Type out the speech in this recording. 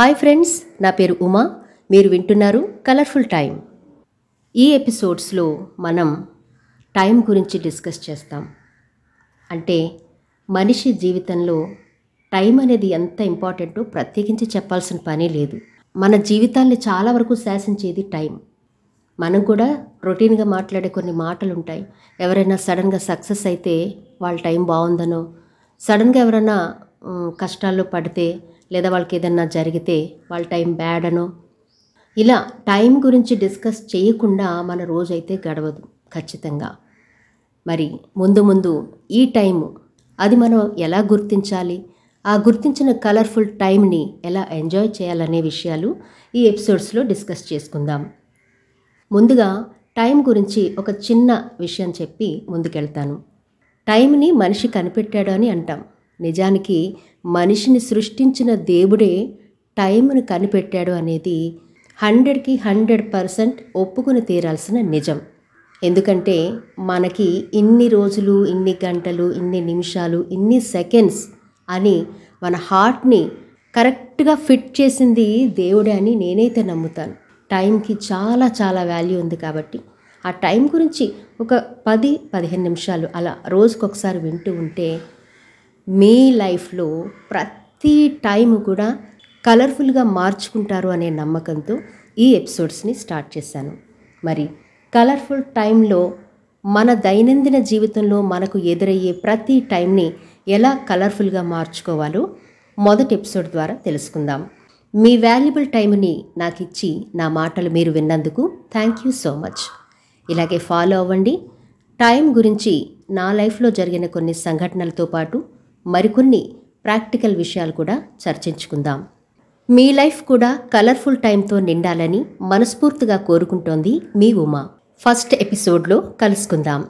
Hi friends నా పేరు ఉమా. మీరు వింటున్నారు కలర్ఫుల్ టైం ఈ ఎపిసోడ్స్లో మనం టైం గురించి డిస్కస్ చేస్తాం. అంటే మనిషి జీవితంలో టైం అనేది ఎంత ఇంపార్టెంటో ప్రత్యేకించి చెప్పాల్సిన పని లేదు. మన జీవితాన్ని చాలా వరకు శాసించేది టైం. మనం కూడా రొటీన్గా మాట్లాడే కొన్ని మాటలు ఉంటాయి ఎవరైనా సడన్గా సక్సెస్ అయితే వాళ్ళ టైం బాగుందనో సడన్గా ఎవరైనా కష్టాల్లో పడితే లేదా వాళ్ళకి ఏదన్నా జరిగితే వాళ్ళ టైం బ్యాడ్ అనో ఇలా టైం గురించి డిస్కస్ చేయకుండా మన రోజైతే గడవదు ఖచ్చితంగా. మరి ముందు ముందు ఈ టైము అది మనం ఎలా గుర్తించాలి? ఆ గుర్తించిన కలర్ఫుల్ టైంని ఎలా ఎంజాయ్ చేయాలనే విషయాలు ఈ ఎపిసోడ్స్లో డిస్కస్ చేసుకుందాం. ముందుగా టైం గురించి ఒక చిన్న విషయం చెప్పి ముందుకెళ్తాను. టైంని మనిషి కనిపెట్టాడు అని అంటాం. నిజానికి మనిషిని సృష్టించిన దేవుడే టైంను కనిపెట్టాడు అనేది హండ్రెడ్కి హండ్రెడ్ పర్సెంట్ ఒప్పుకుని తీరాల్సిన నిజం. ఎందుకంటే మనకి ఇన్ని రోజులు ఇన్ని గంటలు ఇన్ని నిమిషాలు ఇన్ని సెకండ్స్ అని మన హార్ట్ని కరెక్ట్గా ఫిట్ చేసింది దేవుడే అని నేనైతే నమ్ముతాను. టైంకి చాలా చాలా వాల్యూ ఉంది కాబట్టి. ఆ టైం గురించి ఒక పది పదిహేను నిమిషాలు అలా రోజుకొకసారి వింటూ ఉంటే మీ లైఫ్లో ప్రతి టైం కూడా కలర్ఫుల్గా మార్చుకుంటారు అనే నమ్మకంతో ఈ ఎపిసోడ్స్ని స్టార్ట్ చేశాను. మరి కలర్ఫుల్ టైంలో మన దైనందిన జీవితంలో మనకు ఎదురయ్యే ప్రతి టైంని ఎలా కలర్ఫుల్గా మార్చుకోవాలో మొదటి ఎపిసోడ్ ద్వారా తెలుసుకుందాం. మీ వాల్యుబుల్ టైంని నాకు ఇచ్చి నా మాటలు మీరు విన్నందుకు థ్యాంక్ యూ సో మచ్. ఇలాగే ఫాలో అవ్వండి. టైం గురించి నా లైఫ్లో జరిగిన కొన్ని సంఘటనలతో పాటు మరికొన్ని ప్రాక్టికల్ విషయాలు కూడా చర్చించుకుందాం. మీ లైఫ్ కూడా కలర్ఫుల్ టైంతో నిండాలని మనస్ఫూర్తిగా కోరుకుంటోంది మీ ఉమా. ఫస్ట్ ఎపిసోడ్లో కలుసుకుందాం.